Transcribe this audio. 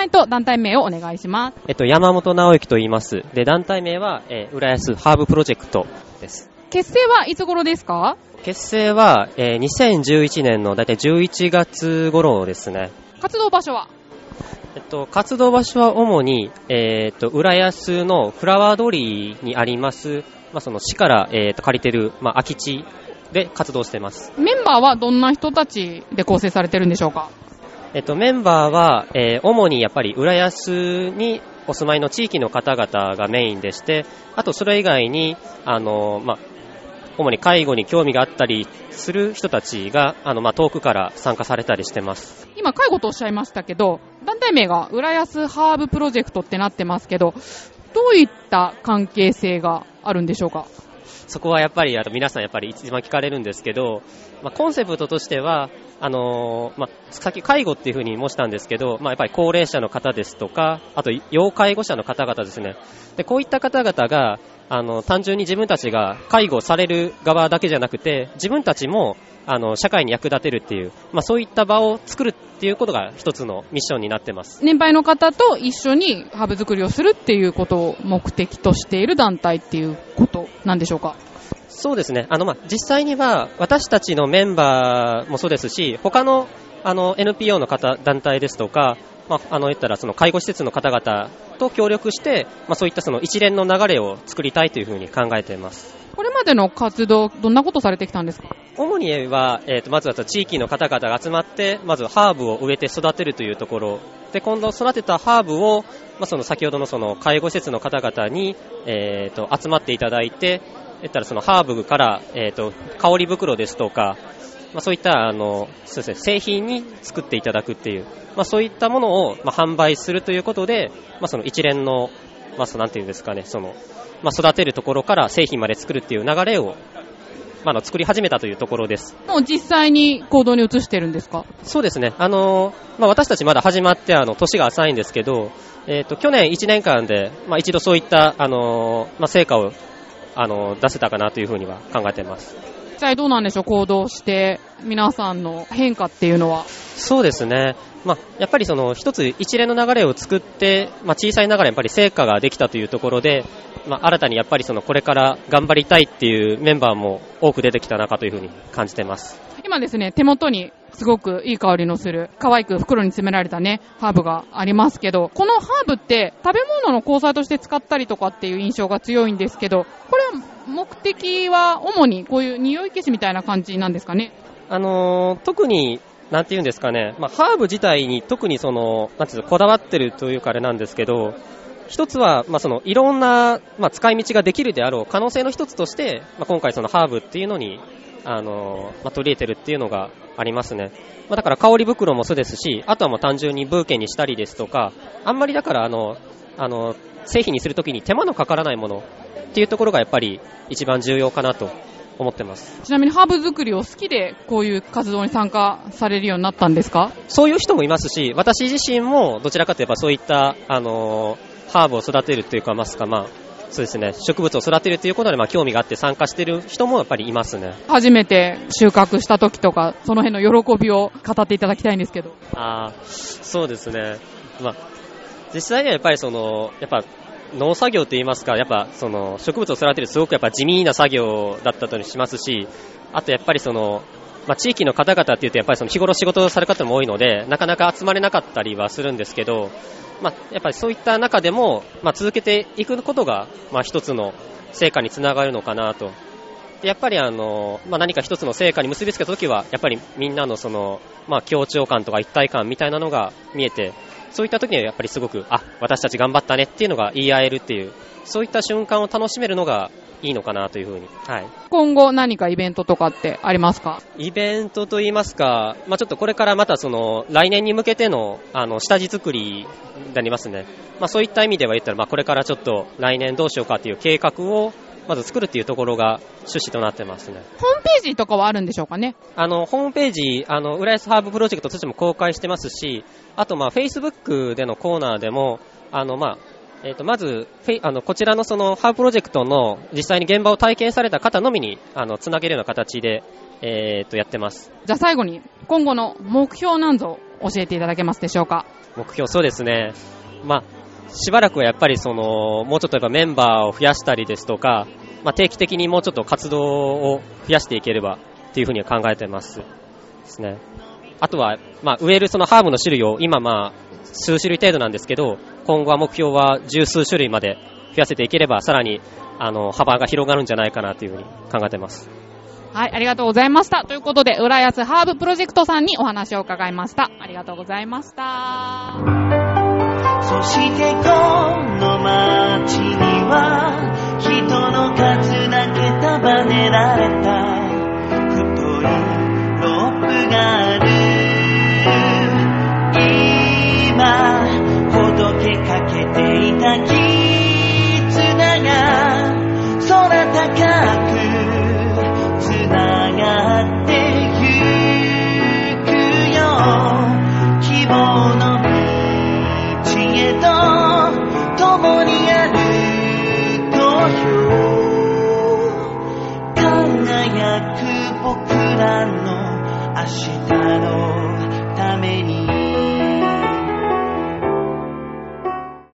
名前と団体名をお願いします。えっと、山本直之と言います。で、団体名は、えー、浦安ハーブプロジェクトです。結成はいつ頃ですか？結成は、えー、2011年のだいたい11月頃ですね。活動場所は？えっと、活動場所は主に、えーっと、浦安のフラワー通りにあります、まあ、その市から、えーっと、借りてる、まあ、空き地で活動してます。メンバーはどんな人たちで構成されてるんでしょうか？えっと、メンバーは、えー主にやっぱり浦安にお住まいの地域の方々がメインでして、あとそれ以外に、あの、まあ、主に介護に興味があったりする人たちが、あの、まあ、遠くから参加されたりしてます。今、介護とおっしゃいましたけど、団体名が浦安ハーブプロジェクトってなってますけど、どういった関係性があるんでしょうか？そこはやっぱり、あと皆さんやっぱり一番聞かれるんですけど、まあ、コンセプトとしては、あのーまあ、さっき介護っていうふうに申したんですけど、まあ、やっぱり高齢者の方ですとか、あと要介護者の方々ですね。で、こういった方々が、あの、単純に自分たちが介護される側だけじゃなくて、自分たちも、あの、社会に役立てるっていう、まあ、そういった場を作るっていうことが一つのミッションになってます。年配の方と一緒にハーブ作りをするっていうことを目的としている団体っていうことなんでしょうか？そうですね。あの、まあ、実際には、私たちのメンバーもそうですし、他の、あの、NPO の方、団体ですとか、まあ、あの、言ったら、その、介護施設の方々と協力して、まあ、そういったその一連の流れを作りたいというふうに考えています。これまでの活動、どんなことされてきたんですか？主には、えー、とまずは地域の方々が集まって、まずハーブを植えて育てるというところ、で今度育てたハーブを、まあ、その先ほどのその介護施設の方々に、えー、と集まっていただいて、言ったらそのハーブから、えー、と香り袋ですとか、まあ、そういったあのそうです、ね、製品に作っていただくっていう、まあ、そういったものを、まあ、販売するということで、まあ、その一連の、まあ、そのなんていうんですかね、そのまあ、育てるところから製品まで作るっていう流れを、まあ、あの作り始めたというところです。もう実際に行動に移してるんですか？そうですね。あのまあ、私たちまだ始まって、あの、年が浅いんですけど、えっ、と、去年1年間で、まあ、一度そういった、あのまあ、成果を、あの出せたかなというふうには考えています。実際どうなんでしょう行動して、皆さんの変化っていうのは。そうですね。まあ、やっぱりその一つ一連の流れを作って、まあ、小さいながらやっぱり成果ができたというところで、まあ、新たにやっぱりそのこれから頑張りたいっていうメンバーも多く出てきたなかというふうに感じてます。今ですね、手元にすごくいい香りのする、可愛く袋に詰められたね、ハーブがありますけど、このハーブって食べ物の交際として使ったりとかっていう印象が強いんですけど、これは目的は主にこういう匂い消しみたいな感じなんですかね？あのー特に、なんて言うんですかね、まあ、ハーブ自体に特にその、なんていう、こだわってるというかあれなんですけど、一つは、まあ、その、いろんな、まあ、使い道ができるであろう可能性の一つとして、まあ、今回そのハーブっていうのに、あのまあ、取り入れてるっていうのがありますね。まあ、だから香り袋もそうですし、あとはもう単純にブーケにしたりですとか、あんまりだからあの、あの、製品にするときに手間のかからないものっていうところがやっぱり一番重要かなと思ってます。ちなみにハーブ作りを好きでこういう活動に参加されるようになったんですか？そういう人もいますし、私自身もどちらかといえばそういった、あのーハーブを育てるというか、ますか、まあ、そうですね、植物を育てるということで、まあ、興味があって参加している人もやっぱりいますね。初めて収穫した時とか、その辺の喜びを語っていただきたいんですけど。ああ、そうですね。まあ、実際にはやっぱりその、やっぱ、農作業といいますか、やっぱその植物を育てるすごくやっぱ地味な作業だったとしますし、あとやっぱりその、まあ、地域の方々っていうとやっぱりその日頃仕事をされる方も多いので、なかなか集まれなかったりはするんですけど、まあ、やっぱりそういった中でも、まあ、続けていくことが、まあ、一つの成果につながるのかなと。でやっぱりあの、まあ、何か一つの成果に結びつけたときは、やっぱりみんなのその、まあ、協調感とか一体感みたいなのが見えて、そういった時にはやっぱりすごく、あ、私たち頑張ったねっていうのが言い合えるっていう、そういった瞬間を楽しめるのがいいのかなというふうに。はい。今後何かイベントとかってありますか？イベントといいますか、まあ、ちょっとこれからまたその、来年に向けての、あの、下地作りになりますね。まあ、そういった意味では言ったら、まあ、これからちょっと来年どうしようかっていう計画を、まず作るっていうところが趣旨となってますね。ホームページとかはあるんでしょうかね？あの、ホームページ、あの、浦安ハーブプロジェクトとしても公開してますし、あと、まあ、Facebook でのコーナーでも、あの、まあ、えっ、と、まず、フェイあの、こちらのその、ハーブプロジェクトの実際に現場を体験された方のみに、あの、つなげるような形で、えっ、と、やってます。じゃあ最後に、今後の目標なんぞ教えていただけますでしょうか？目標、そうですね。まあ、しばらくはやっぱりその、もうちょっとやっぱメンバーを増やしたりですとか、まあ、定期的にもうちょっと活動を増やしていければっていうふうには考えてます。ですね。あとは、まあ、植えるそのハーブの種類を今まあ、数種類程度なんですけど、今後は目標は十数種類まで増やせていければ、さらに、あの、幅が広がるんじゃないかなというふうに考えてます。はい、ありがとうございました。ということで、浦安ハーブプロジェクトさんにお話を伺いました。ありがとうございました。そしてこの街には、人の数だけ束ねられた、